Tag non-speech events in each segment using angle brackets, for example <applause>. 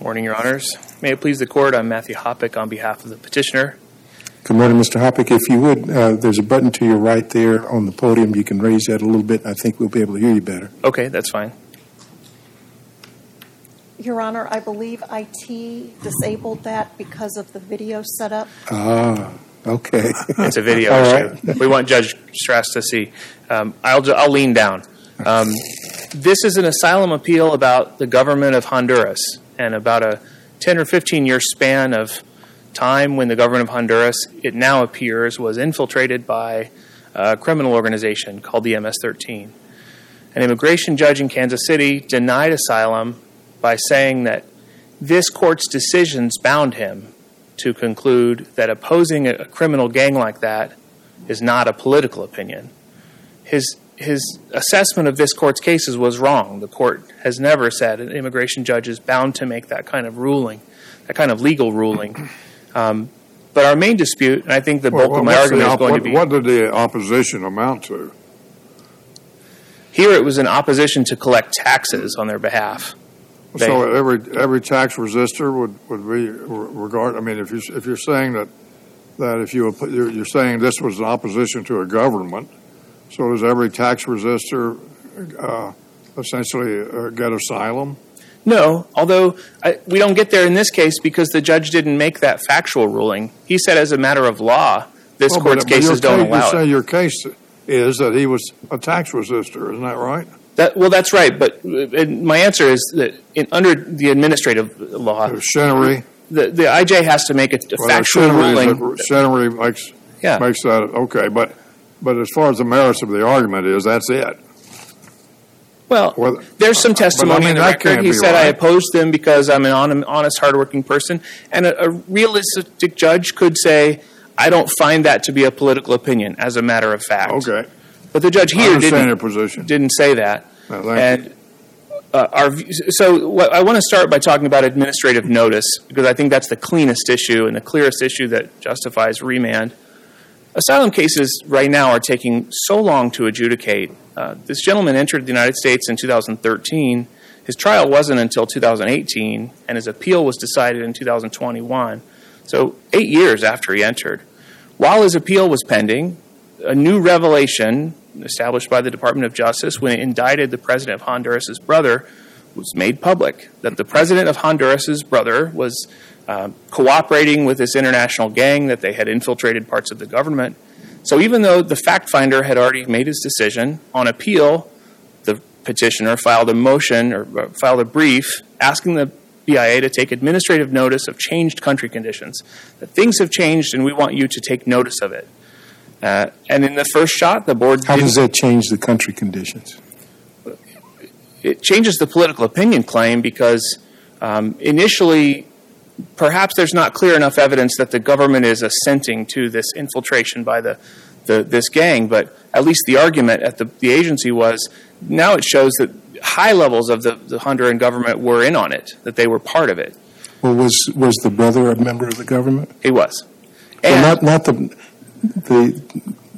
Morning, Your Honors. May it please the Court, I'm Matthew Hoppock on behalf of the petitioner. Good morning, Mr. Hoppock. If you would, uh, there's a button to your right there on the podium. You can raise that a little bit. I think we'll be able to hear you better. Okay, that's fine. Your Honor, I believe IT disabled that because of the video setup. Ah, okay. It's a video <laughs> All issue. right. We want Judge Stras to see. Um, I'll, I'll lean down. Um, this is an asylum appeal about the government of Honduras and about a 10 or 15 year span of time when the government of Honduras, it now appears, was infiltrated by a criminal organization called the MS 13. An immigration judge in Kansas City denied asylum by saying that this court's decisions bound him to conclude that opposing a, criminal gang like that is not a political opinion. His his assessment of this court's cases was wrong. The court has never said an immigration judge is bound to make that kind of ruling, that kind of legal ruling. Um, but our main dispute, and I think the bulk Well, of my argument is going what, to be What did the opposition amount to? here. It was an opposition to collect taxes on their behalf. They- So every every tax resistor would, would be re- regard. I mean, if you if you're saying that that if you you're saying this was an opposition to a government, so does every tax resistor uh, essentially uh, get asylum? No, although I, we don't get there in this case because the judge didn't make that factual ruling. He said, as a matter of law, this Well, court's but- but cases don't case- allow You say it. your case is that he was a tax resistor, isn't that right? That, well, that's right, but uh, my answer is that in, under the administrative law, Chenery. the, the IJ has to make a, a Well, factual ruling. Chenery makes Yeah. makes that okay, but but as far as the merits of the argument is, that's it. Well, there's some but I testimony mean, in the that record. He said, I opposed them because I'm an honest, hardworking person. And a, a realistic judge could say, I don't find that to be a political opinion, as a matter of fact. Okay, But the judge here didn't, didn't say that. No, and uh, our so what, I want to start by talking about administrative notice because I think that's the cleanest issue and the clearest issue that justifies remand. Asylum cases right now are taking so long to adjudicate. Uh, this gentleman entered the United States in 2013. His trial wasn't until 2018, and his appeal was decided in 2021. So, eight years after he entered. While his appeal was pending, a new revelation established by the Department of Justice when it indicted the president of Honduras' brother was made public. That the president of Honduras' brother was uh, cooperating with this international gang, that they had infiltrated parts of the government. So even though the fact finder had already made his decision, on appeal, the petitioner filed a motion or uh, filed a brief asking the BIA to take administrative notice of changed country conditions. That things have changed and we want you to take notice of it. Uh, and in the first shot, the board How does that change the country conditions? It changes the political opinion claim because um, initially, perhaps there's not clear enough evidence that the government is assenting to this infiltration by the, the this gang. But at least the argument at the, the agency was now it shows that high levels of the, the Honduran government were in on it, that they were part of it. Well, was was the brother a member of the government? He was. Well, And, not not the the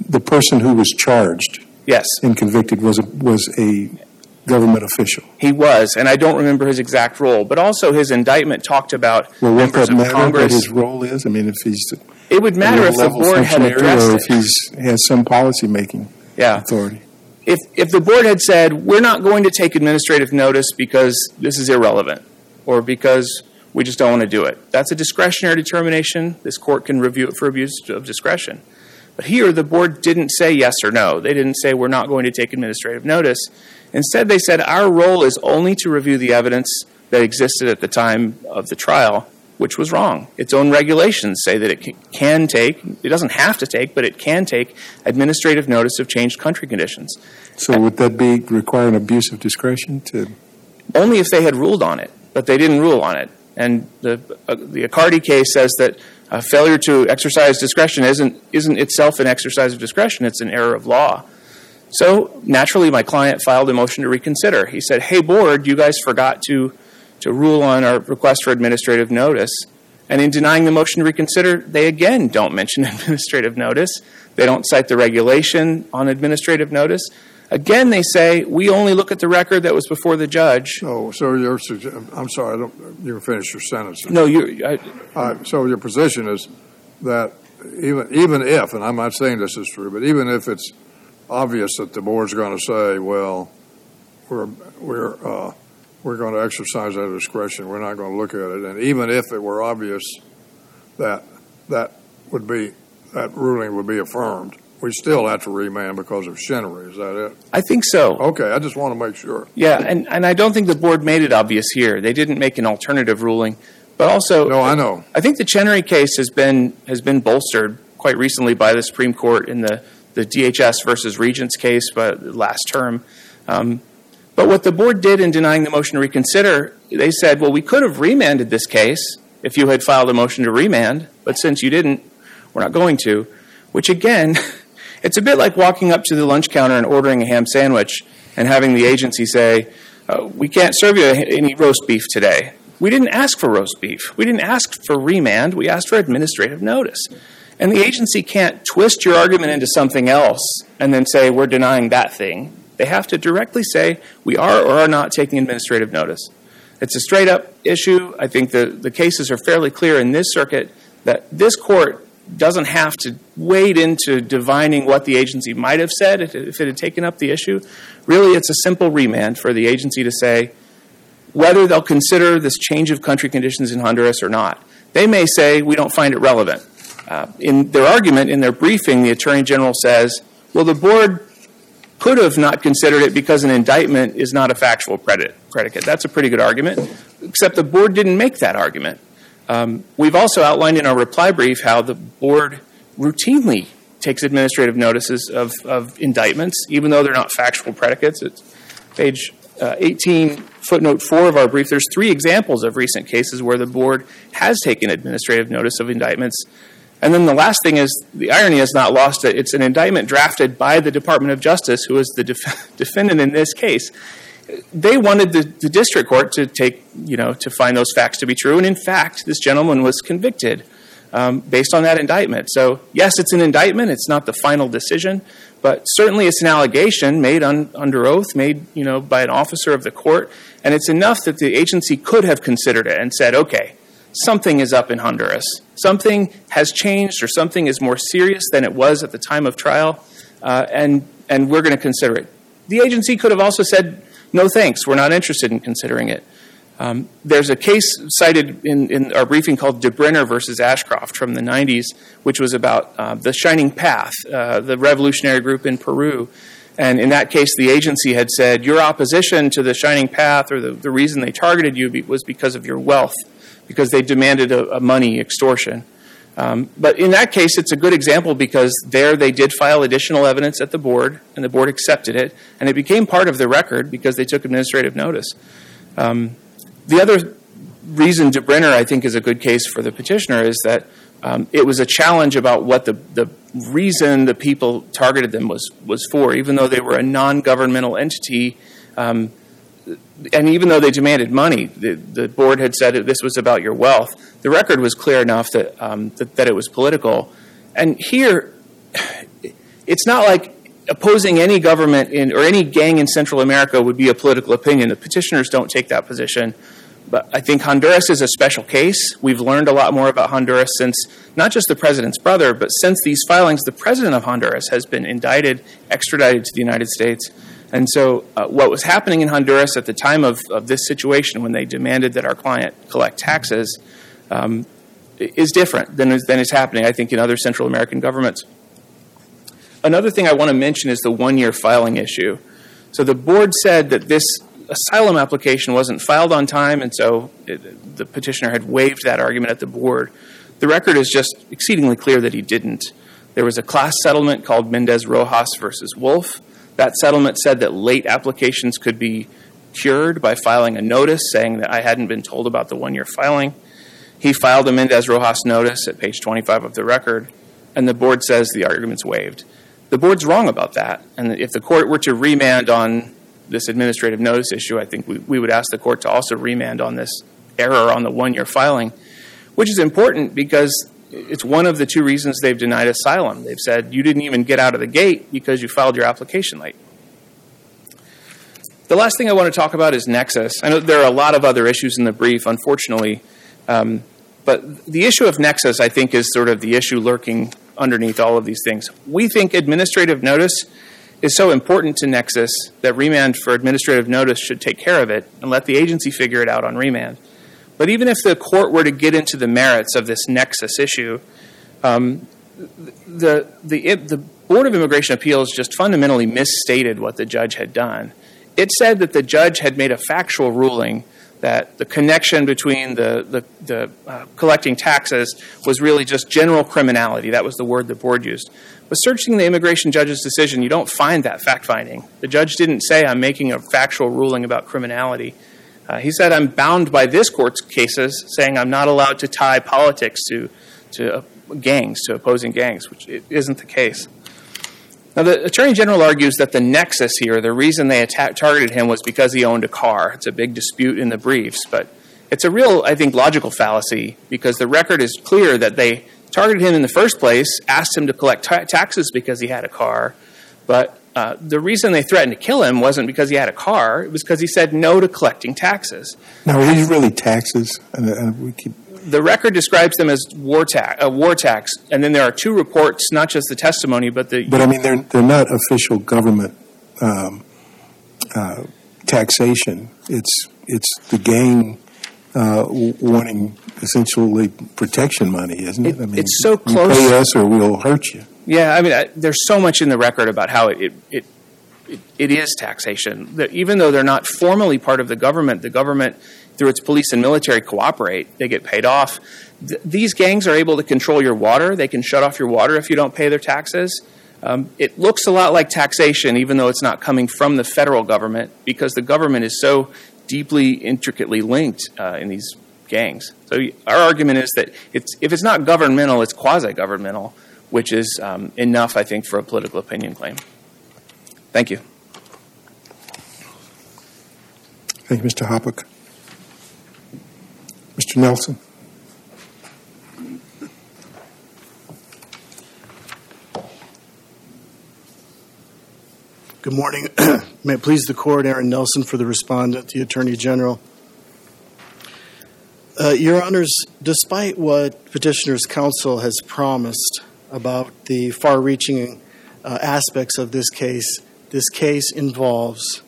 the person who was charged yes, and convicted was a, was a government official. he was, and I don't remember his exact role. But also, his indictment talked about Well, what members that of matter? What Congress. his role is? I mean, if he's It would matter if the board had addressed or if he's has some policy making yeah. authority. if if the board had said we're not going to take administrative notice because this is irrelevant or because we just don't want to do it that's a discretionary determination this court can review it for abuse of discretion but here the board didn't say yes or no they didn't say we're not going to take administrative notice instead they said our role is only to review the evidence that existed at the time of the trial which was wrong its own regulations say that it can take it doesn't have to take but it can take administrative notice of changed country conditions So would that be require an abuse of discretion to? only if they had ruled on it, but they didn't rule on it. And the uh, the Accardi case says that a failure to exercise discretion isn't isn't itself an exercise of discretion; it's an error of law. So naturally, my client filed a motion to reconsider. He said, "Hey, board, you guys forgot to to rule on our request for administrative notice." And in denying the motion to reconsider, they again don't mention <laughs> administrative notice. They don't cite the regulation on administrative notice. Again, they say we only look at the record that was before the judge. So, so your, sugge- I'm sorry, I don't, you can finish your sentence. No, you. I, right, so your position is that even, even if, and I'm not saying this is true, but even if it's obvious that the board's going to say, well, we're, we're, uh, we're going to exercise that discretion, we're not going to look at it, and even if it were obvious that that would be, that ruling would be affirmed, we still have to remand because of Chenery, is that it? I think so. Okay, I just want to make sure. Yeah, and, and I don't think the board made it obvious here. They didn't make an alternative ruling, but also No, I know. I think the Chenery case has been has been bolstered quite recently by the Supreme Court in the the DHS versus Regents case, but last term. Um, but what the board did in denying the motion to reconsider, they said, well, we could have remanded this case if you had filed a motion to remand, but since you didn't, we're not going to. Which again, <laughs> it's a bit like walking up to the lunch counter and ordering a ham sandwich and having the agency say, uh, we can't serve you any roast beef today. We didn't ask for roast beef. We didn't ask for remand. We asked for administrative notice. And the agency can't twist your argument into something else and then say, we're denying that thing. They have to directly say, we are or are not taking administrative notice. It's a straight up issue. I think the, the cases are fairly clear in this circuit that this court doesn't have to wade into divining what the agency might have said if it, had taken up the issue. Really, it's a simple remand for the agency to say whether they'll consider this change of country conditions in Honduras or not. They may say, we don't find it relevant. Uh, in their argument, in their briefing, the Attorney General says, well, the board could have not considered it because an indictment is not a factual predicate. That's a pretty good argument, except the board didn't make that argument. Um, we've also outlined in our reply brief how the board routinely takes administrative notices of, indictments, even though they're not factual predicates. It's page uh, 18, footnote 4 of our brief. There's three examples of recent cases where the board has taken administrative notice of indictments. And then the last thing is the irony is not lost. It's an indictment drafted by the Department of Justice, who is the def- <laughs> defendant in this case. They wanted the, the district court to take, you know, to find those facts to be true. And in fact, this gentleman was convicted um, based on that indictment. So, yes, it's an indictment. It's not the final decision, but certainly it's an allegation made un, under oath, made, you know, by an officer of the court. And it's enough that the agency could have considered it and said, okay, something is up in Honduras. Something has changed or something is more serious than it was at the time of trial, uh, and, and we're going to consider it. The agency could have also said, no thanks, we're not interested in considering it. Um, there's a case cited in, in, our briefing called DeBrenner versus Ashcroft from the 90s, which was about uh, the Shining Path, uh, the revolutionary group in Peru. And in that case, the agency had said, Your opposition to the Shining Path or the, the reason they targeted you was because of your wealth, because they demanded a, a money extortion. Um, but in that case, it's a good example because there they did file additional evidence at the board, and the board accepted it, and it became part of the record because they took administrative notice. Um, the other reason DeBrenner, I think, is a good case for the petitioner is that um, it was a challenge about what the, the reason the people targeted them was, was for, even though they were a non governmental entity. And even though they demanded money, the, the board had said this was about your wealth. The record was clear enough that, um, that, that it was political. And here, it's not like opposing any government in, or any gang in Central America would be a political opinion. The petitioners don't take that position. But I think Honduras is a special case. We've learned a lot more about Honduras since not just the president's brother, but since these filings, the president of Honduras has been indicted, extradited to the United States. And so, uh, what was happening in Honduras at the time of, of this situation, when they demanded that our client collect taxes, um, is different than is, than is happening, I think, in other Central American governments. Another thing I want to mention is the one year filing issue. So, the board said that this asylum application wasn't filed on time, and so it, the petitioner had waived that argument at the board. The record is just exceedingly clear that he didn't. There was a class settlement called Mendez Rojas versus Wolf. That settlement said that late applications could be cured by filing a notice saying that I hadn't been told about the one year filing. He filed a Mendez Rojas notice at page 25 of the record, and the board says the argument's waived. The board's wrong about that, and if the court were to remand on this administrative notice issue, I think we, we would ask the court to also remand on this error on the one year filing, which is important because it's one of the two reasons they've denied asylum. They've said you didn't even get out of the gate because you filed your application late. The last thing I want to talk about is Nexus. I know there are a lot of other issues in the brief, unfortunately, um, but the issue of Nexus, I think, is sort of the issue lurking underneath all of these things. We think administrative notice is so important to Nexus that remand for administrative notice should take care of it and let the agency figure it out on remand. But even if the court were to get into the merits of this Nexus issue, um, the, the, the Board of Immigration Appeals just fundamentally misstated what the judge had done. It said that the judge had made a factual ruling that the connection between the, the, the uh, collecting taxes was really just general criminality. That was the word the board used. But searching the immigration judge's decision, you don't find that fact finding. The judge didn't say, I'm making a factual ruling about criminality. Uh, he said, I'm bound by this court's cases, saying I'm not allowed to tie politics to, to uh, gangs, to opposing gangs, which isn't the case. Now, the Attorney General argues that the nexus here, the reason they atta- targeted him was because he owned a car. It's a big dispute in the briefs, but it's a real, I think, logical fallacy because the record is clear that they targeted him in the first place, asked him to collect ta- taxes because he had a car, but the reason they threatened to kill him wasn't because he had a car, it was because he said no to collecting taxes. Now, are these really taxes? And, and we keep the record describes them as war tax, uh, war tax, and then there are two reports, not just the testimony, but the. But I mean, they're they're not official government um, uh, taxation. It's it's the gang uh, wanting essentially protection money, isn't it? it I mean, it's so close. Pay us, or we'll hurt you. Yeah, I mean, I, there's so much in the record about how it, it it, it is taxation. That even though they're not formally part of the government, the government, through its police and military, cooperate. They get paid off. Th- these gangs are able to control your water. They can shut off your water if you don't pay their taxes. Um, it looks a lot like taxation, even though it's not coming from the federal government, because the government is so deeply, intricately linked uh, in these gangs. So our argument is that it's, if it's not governmental, it's quasi-governmental, which is um, enough, I think, for a political opinion claim. Thank you. Thank you, Mr. Hoppock. Mr. Nelson. Good morning. <clears throat> May it please the court, Aaron Nelson for the respondent, the Attorney General. Uh, Your Honors, despite what Petitioner's Counsel has promised about the far reaching uh, aspects of this case, this case involves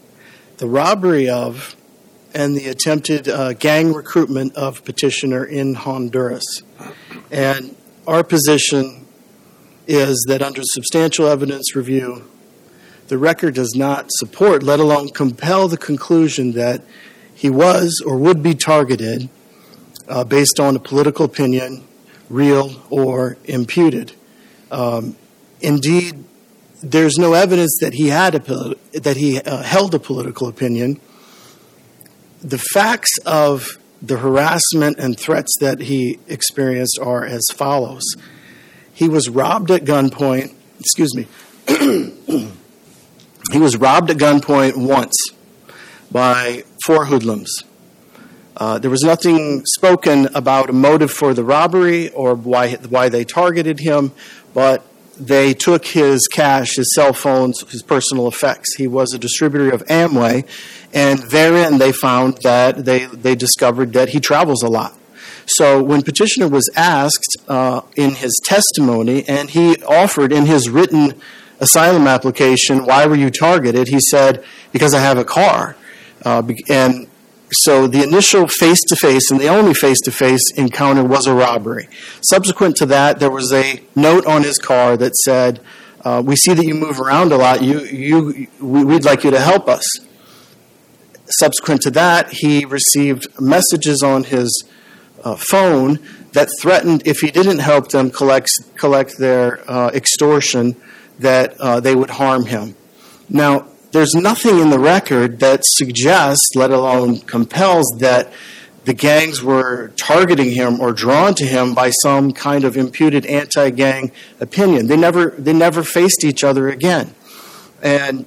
the robbery of and the attempted uh, gang recruitment of petitioner in Honduras. And our position is that under substantial evidence review, the record does not support, let alone compel, the conclusion that he was or would be targeted uh, based on a political opinion, real or imputed. Um, indeed, there's no evidence that he had a that he uh, held a political opinion. The facts of the harassment and threats that he experienced are as follows. He was robbed at gunpoint, excuse me. <clears throat> he was robbed at gunpoint once by four hoodlums. Uh, there was nothing spoken about a motive for the robbery or why, why they targeted him, but they took his cash, his cell phones, his personal effects. He was a distributor of Amway, and therein they found that they, they discovered that he travels a lot. So when petitioner was asked uh, in his testimony, and he offered in his written asylum application, why were you targeted? He said, because I have a car. Uh, and so the initial face to face and the only face to face encounter was a robbery. Subsequent to that, there was a note on his car that said, uh, "We see that you move around a lot. You, you, we'd like you to help us." Subsequent to that, he received messages on his uh, phone that threatened if he didn't help them collect collect their uh, extortion, that uh, they would harm him. Now, there's nothing in the record that suggests, let alone compels, that the gangs were targeting him or drawn to him by some kind of imputed anti-gang opinion. They never they never faced each other again. And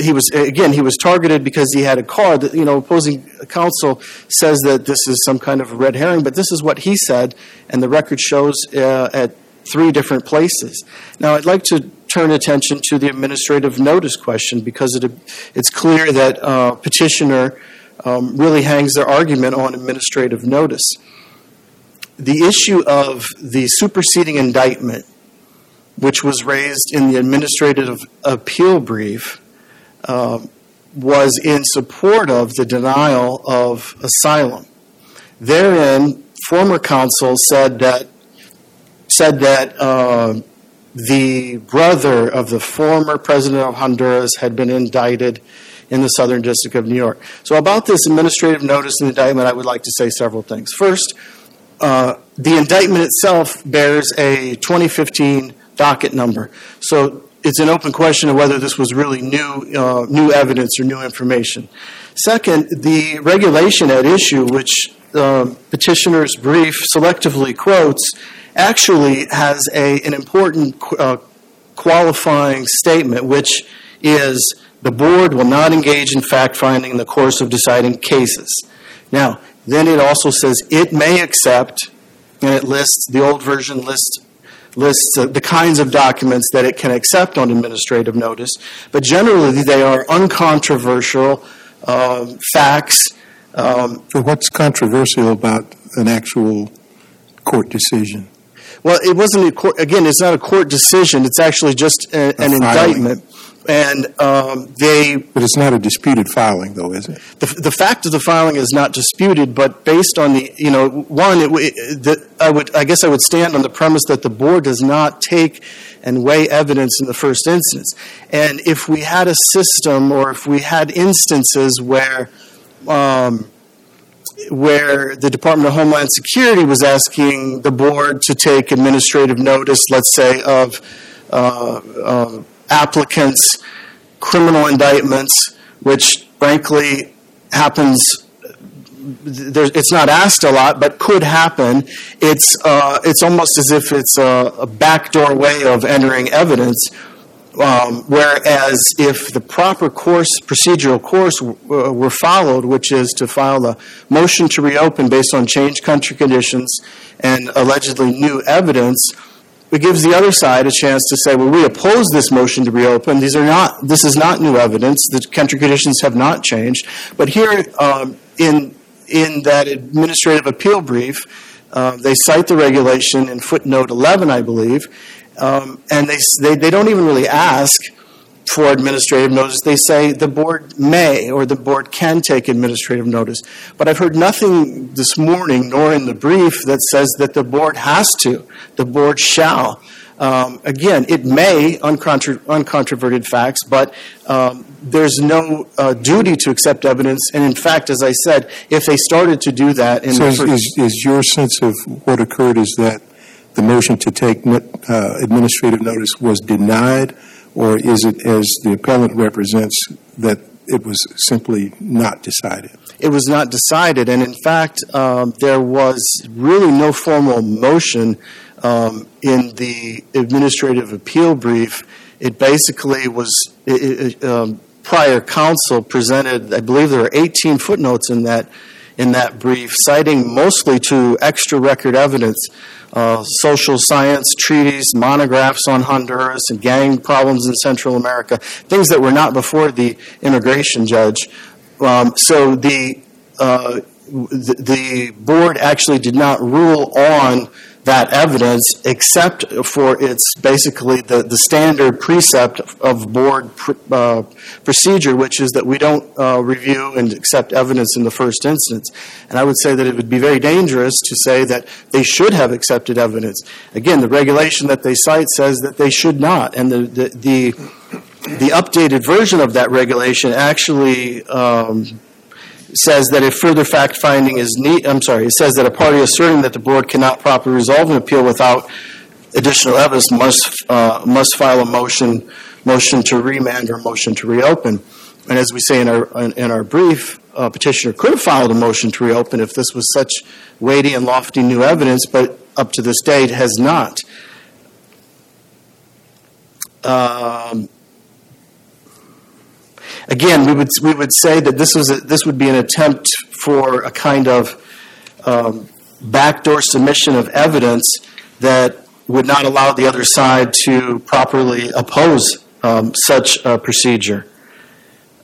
he was again he was targeted because he had a car that you know opposing counsel says that this is some kind of red herring but this is what he said and the record shows uh, at three different places now i'd like to turn attention to the administrative notice question because it, it's clear that uh, petitioner um, really hangs their argument on administrative notice. The issue of the superseding indictment, which was raised in the administrative appeal brief, uh, was in support of the denial of asylum. Therein, former counsel said that said that uh, the brother of the former president of Honduras had been indicted in the Southern District of New York. So, about this administrative notice and indictment, I would like to say several things. First, uh, the indictment itself bears a 2015 docket number. So, it's an open question of whether this was really new, uh, new evidence or new information. Second, the regulation at issue, which uh, petitioner's brief selectively quotes, actually has a, an important uh, qualifying statement, which is the board will not engage in fact finding in the course of deciding cases. Now, then it also says it may accept, and it lists the old version lists lists uh, the kinds of documents that it can accept on administrative notice, but generally they are uncontroversial uh, facts. Um, so, what's controversial about an actual court decision? Well, it wasn't a court, again. It's not a court decision. It's actually just a, an indictment, and um, they. But it's not a disputed filing, though, is it? The, the fact of the filing is not disputed, but based on the you know one, it, it, the, I would I guess I would stand on the premise that the board does not take and weigh evidence in the first instance, and if we had a system or if we had instances where. Um, where the Department of Homeland Security was asking the board to take administrative notice, let's say, of uh, uh, applicants' criminal indictments, which frankly happens. It's not asked a lot, but could happen. It's uh, it's almost as if it's a, a backdoor way of entering evidence um, whereas if the proper course, procedural course, uh, were followed, which is to file a motion to reopen based on changed country conditions and allegedly new evidence, it gives the other side a chance to say, well, we oppose this motion to reopen. These are not, this is not new evidence. The country conditions have not changed. But here um, in, in that administrative appeal brief, uh, they cite the regulation in footnote 11, I believe, um, and they, they, they don't even really ask for administrative notice. They say the board may or the board can take administrative notice. But I've heard nothing this morning, nor in the brief, that says that the board has to, the board shall. Um, again, it may, uncontro- uncontroverted facts, but um, there's no uh, duty to accept evidence. And in fact, as I said, if they started to do that, in so is, is, is your sense of what occurred is that the motion to take uh, administrative notice was denied, or is it, as the appellant represents, that it was simply not decided? It was not decided, and in fact, um, there was really no formal motion um, in the administrative appeal brief. It basically was it, it, um, prior counsel presented. I believe there are 18 footnotes in that in that brief, citing mostly to extra record evidence uh, social science treaties, monographs on Honduras and gang problems in Central America, things that were not before the immigration judge. Um, so the, uh, the, the board actually did not rule on that evidence except for its basically the, the standard precept of board pr- uh, procedure, which is that we don't uh, review and accept evidence in the first instance. And I would say that it would be very dangerous to say that they should have accepted evidence. Again, the regulation that they cite says that they should not. And the, the, the, the updated version of that regulation actually. Um, says that if further fact finding is need, I'm sorry, it says that a party asserting that the board cannot properly resolve an appeal without additional evidence must uh, must file a motion motion to remand or motion to reopen. And as we say in our in our brief, petitioner could have filed a motion to reopen if this was such weighty and lofty new evidence, but up to this date has not. Um, again, we would we would say that this was a, this would be an attempt for a kind of um, backdoor submission of evidence that would not allow the other side to properly oppose um, such a procedure.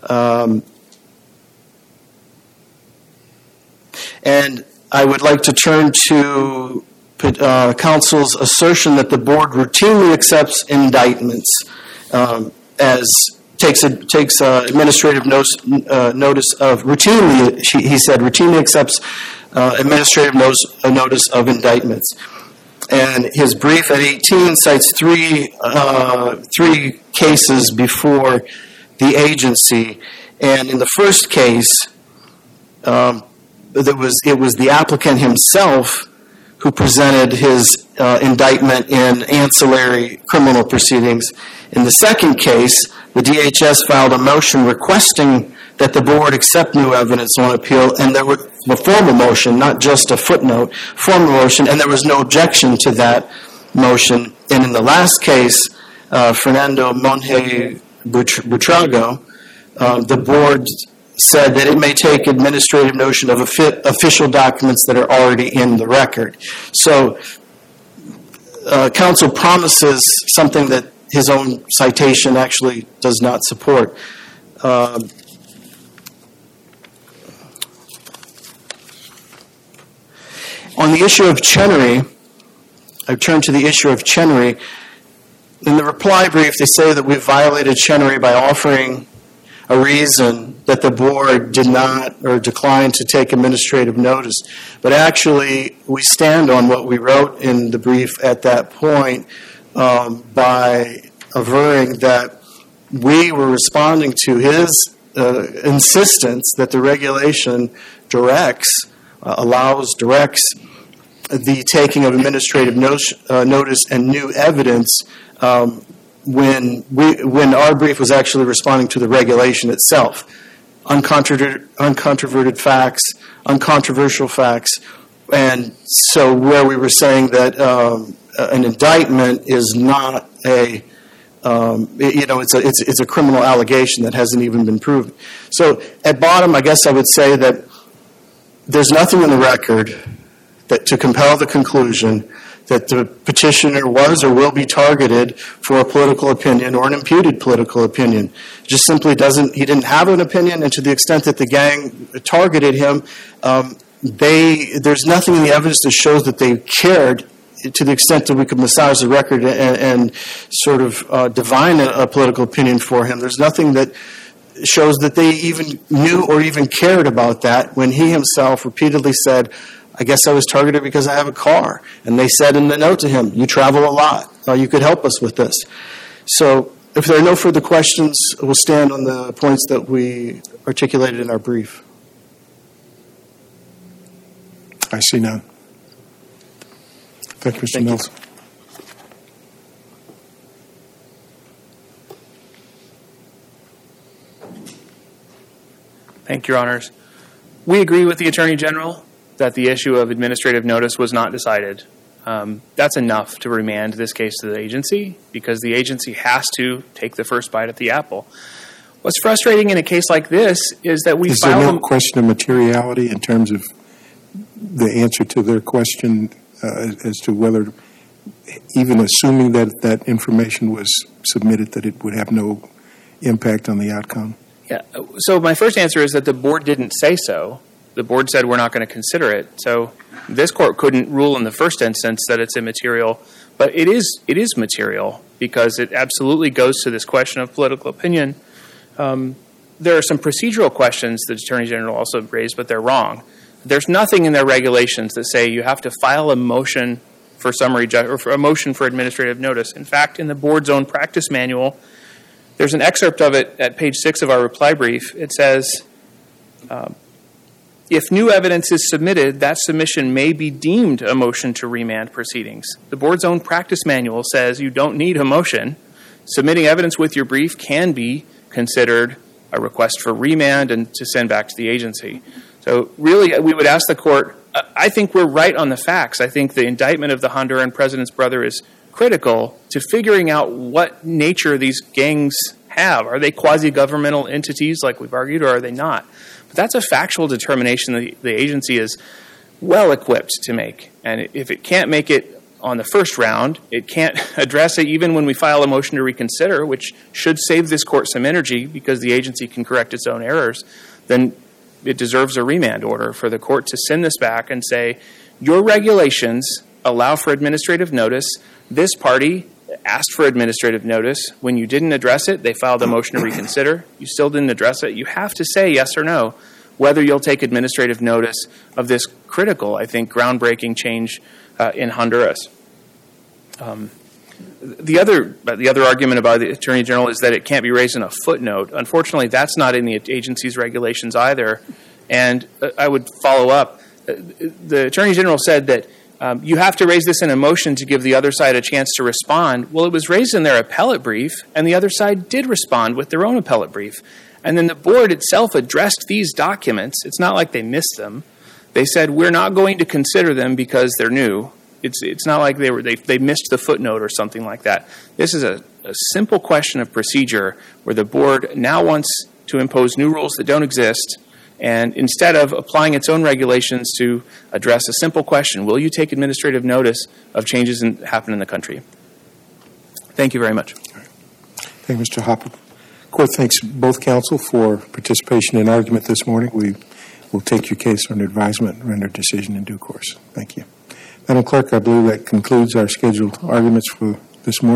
Um, and I would like to turn to uh, counsel's assertion that the board routinely accepts indictments um, as takes a, takes a administrative notice, uh, notice of routinely. He said routinely accepts uh, administrative notice, notice of indictments. And his brief at 18 cites three uh, three cases before the agency. And in the first case, um, there was it was the applicant himself who presented his uh, indictment in ancillary criminal proceedings. In the second case, the DHS filed a motion requesting that the board accept new evidence on appeal, and there was a formal motion, not just a footnote, formal motion, and there was no objection to that motion. And in the last case, uh, Fernando Monge Buitrago, uh, the board said that it may take administrative notion of official documents that are already in the record. So, uh, counsel promises something that his own citation actually does not support. Um, on the issue of Chenery, I turn to the issue of Chenery. In the reply brief, they say that we violated Chenery by offering a reason that the board did not or declined to take administrative notice. But actually, we stand on what we wrote in the brief at that point um, by averring that we were responding to his uh, insistence that the regulation directs, uh, allows, directs the taking of administrative no- uh, notice and new evidence um, when we when our brief was actually responding to the regulation itself, uncontroverted, uncontroverted facts, uncontroversial facts, and so where we were saying that um, an indictment is not a um, you know, it's a, it's, it's a criminal allegation that hasn't even been proven. So, at bottom, I guess I would say that there's nothing in the record that to compel the conclusion that the petitioner was or will be targeted for a political opinion or an imputed political opinion. Just simply doesn't, he didn't have an opinion, and to the extent that the gang targeted him, um, they, there's nothing in the evidence that shows that they cared to the extent that we could massage the record and, and sort of uh, divine a, a political opinion for him. There's nothing that shows that they even knew or even cared about that when he himself repeatedly said, I guess I was targeted because I have a car. And they said in the note to him, You travel a lot. Uh, you could help us with this. So if there are no further questions, we'll stand on the points that we articulated in our brief. I see none. Thank you, Mr. Thank you. Nelson. Thank you, Your Honors. We agree with the Attorney General that the issue of administrative notice was not decided. Um, that's enough to remand this case to the agency because the agency has to take the first bite at the apple. What's frustrating in a case like this is that we Is there no them. question of materiality in terms of the answer to their question as to whether, even assuming that that information was submitted, that it would have no impact on the outcome? Yeah. So my first answer is that the board didn't say so. The board said we're not going to consider it. So this court couldn't rule in the first instance that it's immaterial, but it is it is material because it absolutely goes to this question of political opinion. Um, there are some procedural questions the attorney general also raised, but they're wrong. There's nothing in their regulations that say you have to file a motion for summary ju- or for a motion for administrative notice. In fact, in the board's own practice manual, there's an excerpt of it at page six of our reply brief. It says, um, if new evidence is submitted, that submission may be deemed a motion to remand proceedings. The board's own practice manual says you don't need a motion. Submitting evidence with your brief can be considered a request for remand and to send back to the agency. So, really, we would ask the court I think we're right on the facts. I think the indictment of the Honduran president's brother is critical to figuring out what nature these gangs have. Are they quasi governmental entities, like we've argued, or are they not? But that's a factual determination that the agency is well equipped to make. And if it can't make it on the first round. It can't <laughs> address it even when we file a motion to reconsider, which should save this court some energy because the agency can correct its own errors. Then it deserves a remand order for the court to send this back and say, your regulations allow for administrative notice. This party asked for administrative notice. When you didn't address it, they filed a motion to reconsider. You still didn't address it. You have to say yes or no whether you'll take administrative notice of this critical, I think, groundbreaking change uh, in Honduras. Um, the other, the other argument about the Attorney General is that it can't be raised in a footnote. Unfortunately, that's not in the agency's regulations either. And uh, I would follow up. Uh, the Attorney General said that um, you have to raise this in a motion to give the other side a chance to respond. Well, it was raised in their appellate brief, and the other side did respond with their own appellate brief. And then the board itself addressed these documents. It's not like they missed them. They said, we're not going to consider them because they're new. It's, it's not like they, were, they, they missed the footnote or something like that. This is a, a simple question of procedure where the board now wants to impose new rules that don't exist. And instead of applying its own regulations to address a simple question, will you take administrative notice of changes that happen in the country? Thank you very much. Thank you, Mr. Hoppock. Court thanks both counsel for participation in argument this morning. We will take your case under advisement and render decision in due course. Thank you. Madam Clerk, I believe that concludes our scheduled arguments for this morning.